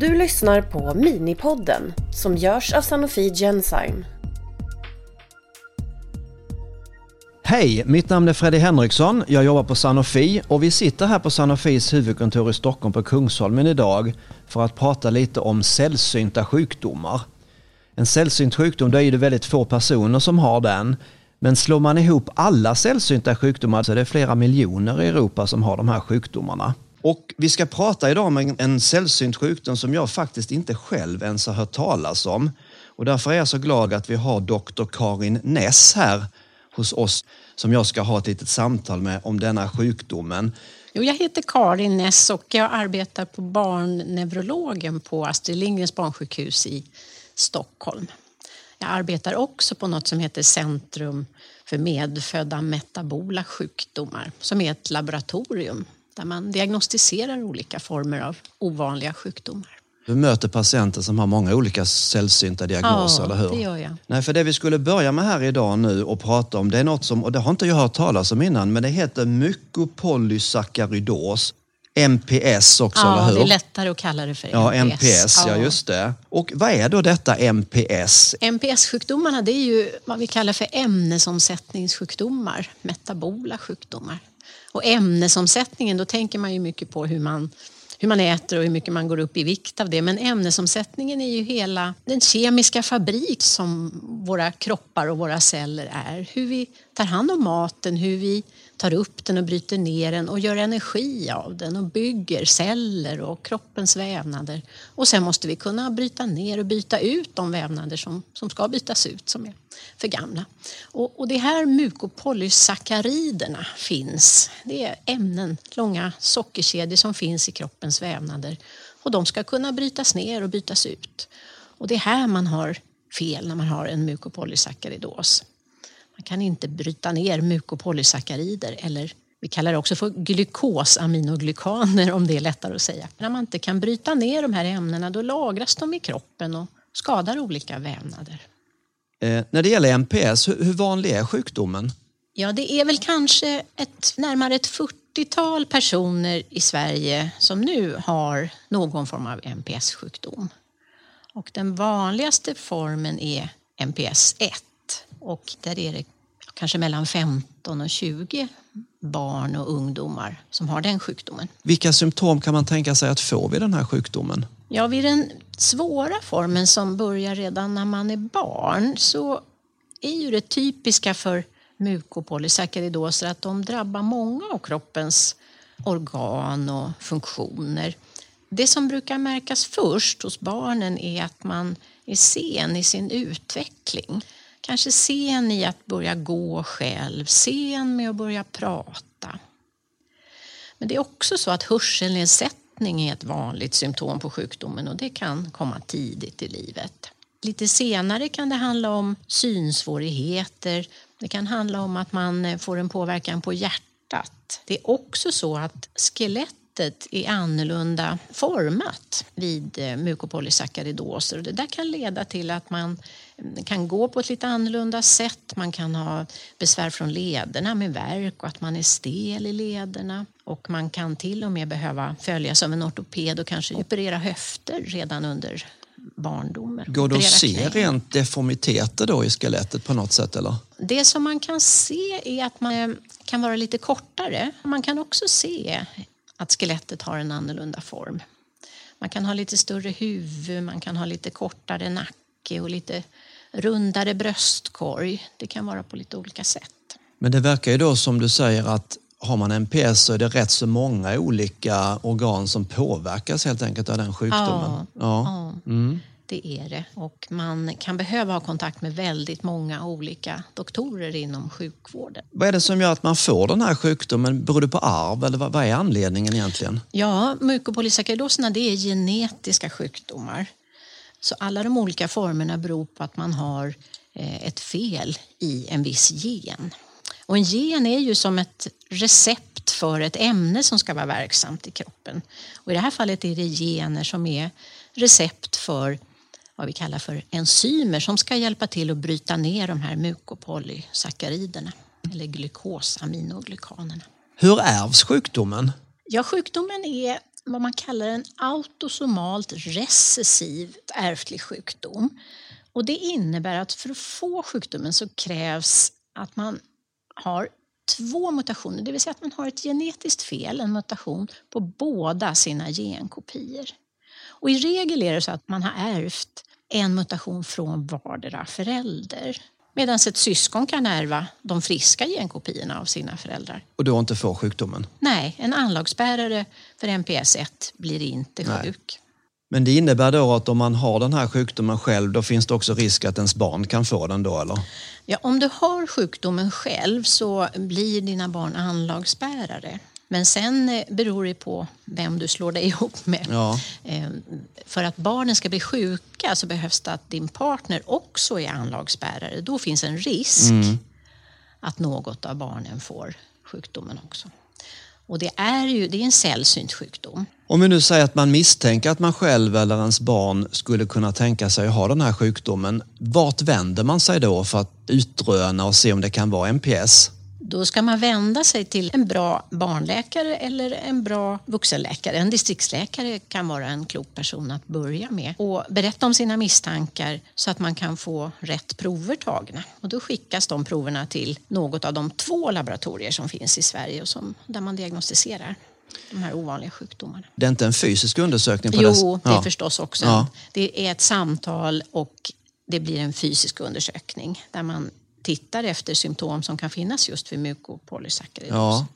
Du lyssnar på Minipodden som görs av Sanofi Genzyme. Hej, mitt namn är Freddy Henriksson. Jag jobbar på Sanofi och vi sitter här på Sanofis huvudkontor i Stockholm på Kungsholmen idag för att prata lite om sällsynta sjukdomar. En sällsynt sjukdom, då är det väldigt få personer som har den. Men slår man ihop alla sällsynta sjukdomar så är det flera miljoner i Europa som har de här sjukdomarna. Och vi ska prata idag om en, en sällsynt sjukdom som jag faktiskt inte själv ens har hört talas om. Och därför är jag så glad att vi har doktor Karin Ness här hos oss som jag ska ha ett litet samtal med om denna sjukdomen. Jo, jag heter Karin Ness och jag arbetar på barnneurologen på Astrid Lindgrens barnsjukhus i Stockholm. Jag arbetar också på något som heter Centrum för medfödda metabola sjukdomar som är ett laboratorium där man diagnostiserar olika former av ovanliga sjukdomar. Du möter patienter som har många olika sällsynta diagnoser, ja, eller hur? det gör jag. Nej, för det vi skulle börja med här idag nu och prata om, det är något som, och det har inte jag hört talas om innan, men det heter mykopolysaccharidos. MPS också, Ja, eller hur? det är lättare att kalla det för Ja, MPS. MPS, ja just det. Och vad är då detta MPS? MPS-sjukdomarna det är ju vad vi kallar för ämnesomsättningssjukdomar, metabola sjukdomar. Och ämnesomsättningen, då tänker man ju mycket på hur man, hur man äter och hur mycket man går upp i vikt av det. Men ämnesomsättningen är ju hela den kemiska fabrik som våra kroppar och våra celler är. Hur vi tar hand om maten, hur vi tar upp den och bryter ner den och gör energi av den och bygger celler och kroppens vävnader. Och sen måste vi kunna bryta ner och byta ut de vävnader som, som ska bytas ut, som är för gamla. Och, och det här mukopolysackariderna finns. Det är ämnen, långa sockerkedjor som finns i kroppens vävnader. Och de ska kunna brytas ner och bytas ut. Och det är här man har fel när man har en mukopolysaccharidos. Man kan inte bryta ner mukopolysackarider eller vi kallar det också för glukosaminoglikaner om det är lättare att säga. När man inte kan bryta ner de här ämnena då lagras de i kroppen och skadar olika vävnader. Eh, när det gäller MPS, hur, hur vanlig är sjukdomen? Ja, det är väl kanske ett, närmare ett 40-tal personer i Sverige som nu har någon form av MPS-sjukdom. Och den vanligaste formen är MPS 1 och där är det kanske mellan 15 och 20 barn och ungdomar som har den sjukdomen. Vilka symptom kan man tänka sig att få vid den här sjukdomen? Ja, vid den svåra formen som börjar redan när man är barn så är ju det typiska för mukopolysaccharidoser att de drabbar många av kroppens organ och funktioner. Det som brukar märkas först hos barnen är att man är sen i sin utveckling. Kanske sen i att börja gå själv, sen med att börja prata. Men det är också så att hörselnedsättning är ett vanligt symptom på sjukdomen och det kan komma tidigt i livet. Lite senare kan det handla om synsvårigheter. Det kan handla om att man får en påverkan på hjärtat. Det är också så att skelett skelettet är annorlunda format vid mukopolysaccharidoser och det där kan leda till att man kan gå på ett lite annorlunda sätt. Man kan ha besvär från lederna med värk och att man är stel i lederna. Och man kan till och med behöva följas av en ortoped och kanske operera höfter redan under barndomen. Går det att se rent deformiteter då i skelettet på något sätt eller? Det som man kan se är att man eh, kan vara lite kortare. Man kan också se att skelettet har en annorlunda form. Man kan ha lite större huvud, man kan ha lite kortare nacke och lite rundare bröstkorg. Det kan vara på lite olika sätt. Men det verkar ju då som du säger att har man MPS så är det rätt så många olika organ som påverkas helt enkelt av den sjukdomen. Ja, Mm. Det är det. Och man kan behöva ha kontakt med väldigt många olika doktorer inom sjukvården. Vad är det som gör att man får den här sjukdomen? Beror det på arv eller vad, är anledningen egentligen? Ja, mukopolysaccharidoserna det är genetiska sjukdomar. Så alla de olika formerna beror på att man har eh, ett fel i en viss gen. Och en gen är ju som ett recept för ett ämne som ska vara verksamt i kroppen. Och I det här fallet är det gener som är recept för vad vi kallar för enzymer som ska hjälpa till att bryta ner de här mukopolysackariderna eller glukosaminoglikanerna. Hur ärvs sjukdomen? Ja, sjukdomen är vad man kallar en autosomalt recessiv ärftlig sjukdom. Och det innebär att för att få sjukdomen så krävs att man har två mutationer, det vill säga att man har ett genetiskt fel, en mutation, på båda sina genkopior. Och I regel är det så att man har ärvt en mutation från vardera förälder. Medan ett syskon kan ärva de friska genkopiorna av sina föräldrar. Och då inte får sjukdomen? Nej, en anlagsbärare för NPS 1 blir inte sjuk. Nej. Men det innebär då att om man har den här sjukdomen själv, då finns det också risk att ens barn kan få den då, eller? Ja, om du har sjukdomen själv så blir dina barn anlagsbärare. Men sen eh, beror det på vem du slår dig ihop med. Ja. Ehm, för att barnen ska bli sjuka så behövs det att din partner också är anlagsbärare. Då finns en risk mm. att något av barnen får sjukdomen också. Och det är ju det är en sällsynt sjukdom. Om vi nu säger att man misstänker att man själv eller ens barn skulle kunna tänka sig att ha den här sjukdomen. Vart vänder man sig då för att utröna och se om det kan vara NPS? Då ska man vända sig till en bra barnläkare eller en bra vuxenläkare. En distriktsläkare kan vara en klok person att börja med och berätta om sina misstankar så att man kan få rätt prover tagna. Och då skickas de proverna till något av de två laboratorier som finns i Sverige och som, där man diagnostiserar de här ovanliga sjukdomarna. Det är inte en fysisk undersökning? På jo, det är ja. förstås också. Ja. Det är ett samtal och det blir en fysisk undersökning där man tittar efter symptom som kan finnas just vid mukopolysackaridos. Ja.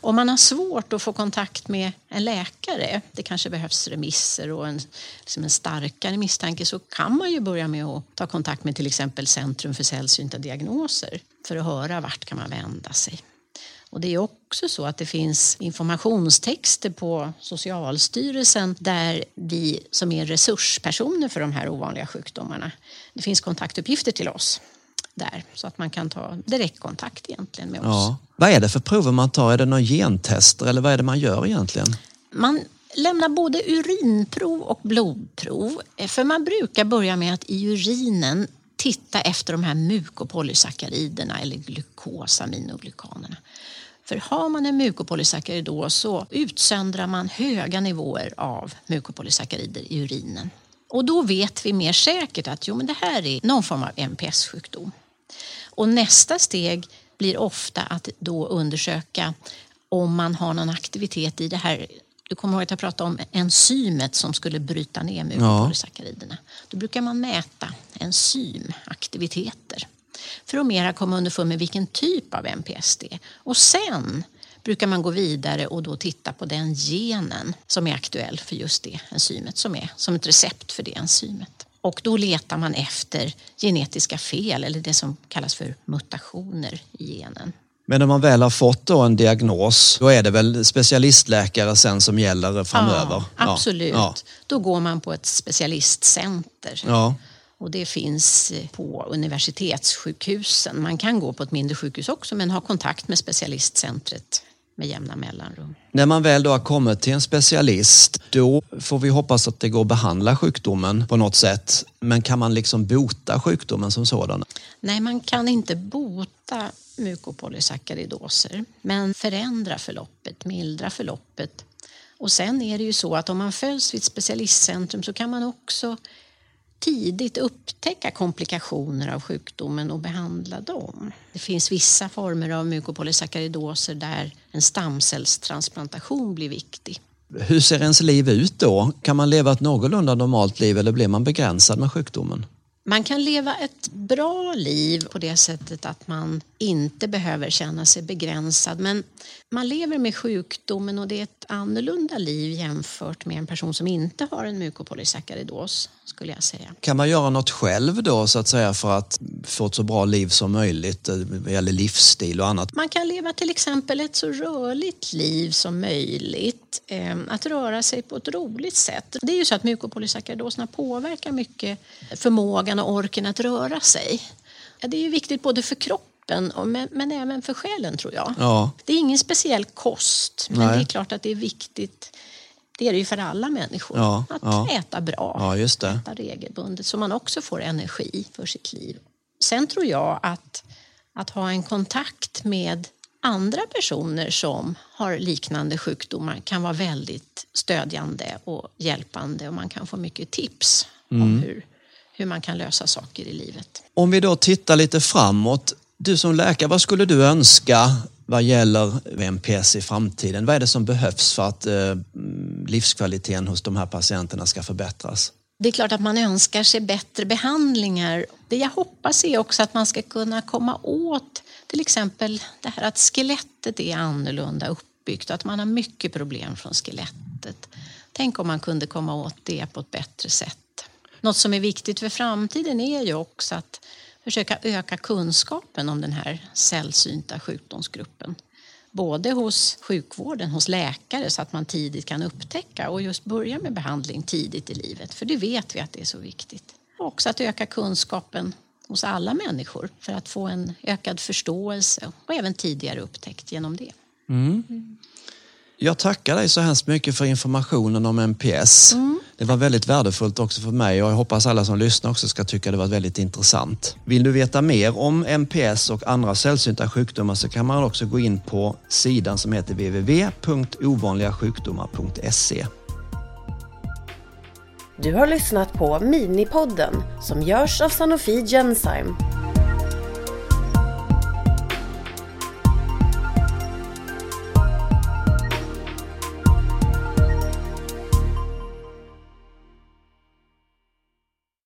Om man har svårt att få kontakt med en läkare, det kanske behövs remisser och en, liksom en starkare misstanke, så kan man ju börja med att ta kontakt med till exempel Centrum för sällsynta diagnoser för att höra vart kan man vända sig. Och det är också så att det finns informationstexter på Socialstyrelsen där vi som är resurspersoner för de här ovanliga sjukdomarna, det finns kontaktuppgifter till oss där så att man kan ta direktkontakt egentligen med oss. Ja. Vad är det för prover man tar? Är det några gentester eller vad är det man gör egentligen? Man lämnar både urinprov och blodprov. För man brukar börja med att i urinen titta efter de här mukopolysackariderna eller glukosaminoglykanerna. För har man en mukopolysackaridos så utsöndrar man höga nivåer av mukopolysackarider i urinen. Och då vet vi mer säkert att jo, men det här är någon form av MPS-sjukdom. Och nästa steg blir ofta att då undersöka om man har någon aktivitet i det här du kommer ihåg att jag pratade om enzymet som skulle bryta ner mukopolysackariderna. Ja. Då brukar man mäta enzymaktiviteter för att mera komma underfund med vilken typ av MPS det är. Och sen brukar man gå vidare och då titta på den genen som är aktuell för just det enzymet som är som ett recept för det enzymet. Och då letar man efter genetiska fel eller det som kallas för mutationer i genen. Men när man väl har fått en diagnos, då är det väl specialistläkare sen som gäller framöver? Ja, absolut. Ja. Då går man på ett specialistcenter. Ja. Och det finns på universitetssjukhusen. Man kan gå på ett mindre sjukhus också men ha kontakt med specialistcentret med jämna mellanrum. När man väl då har kommit till en specialist, då får vi hoppas att det går att behandla sjukdomen på något sätt. Men kan man liksom bota sjukdomen som sådan? Nej, man kan inte bota mukopolysackaridoser, men förändra förloppet, mildra förloppet. Och sen är det ju så att om man följs vid ett specialistcentrum så kan man också tidigt upptäcka komplikationer av sjukdomen och behandla dem. Det finns vissa former av mukopolysackaridoser där en stamcellstransplantation blir viktig. Hur ser ens liv ut då? Kan man leva ett någorlunda normalt liv eller blir man begränsad med sjukdomen? Man kan leva ett bra liv på det sättet att man inte behöver känna sig begränsad. Men man lever med sjukdomen och det är ett annorlunda liv jämfört med en person som inte har en mukopolysaccharidos skulle jag säga. Kan man göra något själv då så att säga för att få ett så bra liv som möjligt vad gäller livsstil och annat? Man kan leva till exempel ett så rörligt liv som möjligt. Ehm, att röra sig på ett roligt sätt. Det är ju så att mukopolysaccharidoserna påverkar mycket förmågan och orken att röra sig. Ja, det är ju viktigt både för kroppen men, men även för själen tror jag. Ja. Det är ingen speciell kost men Nej. det är klart att det är viktigt det är det ju för alla människor. Ja, att ja. äta bra, ja, just det. äta regelbundet så man också får energi för sitt liv. Sen tror jag att, att ha en kontakt med andra personer som har liknande sjukdomar kan vara väldigt stödjande och hjälpande och man kan få mycket tips mm. om hur, hur man kan lösa saker i livet. Om vi då tittar lite framåt. Du som läkare, vad skulle du önska vad gäller MPS i framtiden? Vad är det som behövs för att eh, livskvaliteten hos de här patienterna ska förbättras? Det är klart att man önskar sig bättre behandlingar. Det jag hoppas är också att man ska kunna komma åt till exempel det här att skelettet är annorlunda uppbyggt och att man har mycket problem från skelettet. Tänk om man kunde komma åt det på ett bättre sätt. Något som är viktigt för framtiden är ju också att försöka öka kunskapen om den här sällsynta sjukdomsgruppen. Både hos sjukvården, hos läkare så att man tidigt kan upptäcka och just börja med behandling tidigt i livet. För det vet vi att det är så viktigt. Och också att öka kunskapen hos alla människor för att få en ökad förståelse och även tidigare upptäckt genom det. Mm. Jag tackar dig så hemskt mycket för informationen om MPS. Mm. Det var väldigt värdefullt också för mig och jag hoppas alla som lyssnar också ska tycka det var väldigt intressant. Vill du veta mer om MPS och andra sällsynta sjukdomar så kan man också gå in på sidan som heter www.ovanligasjukdomar.se. Du har lyssnat på Minipodden som görs av Sanofi Genzyme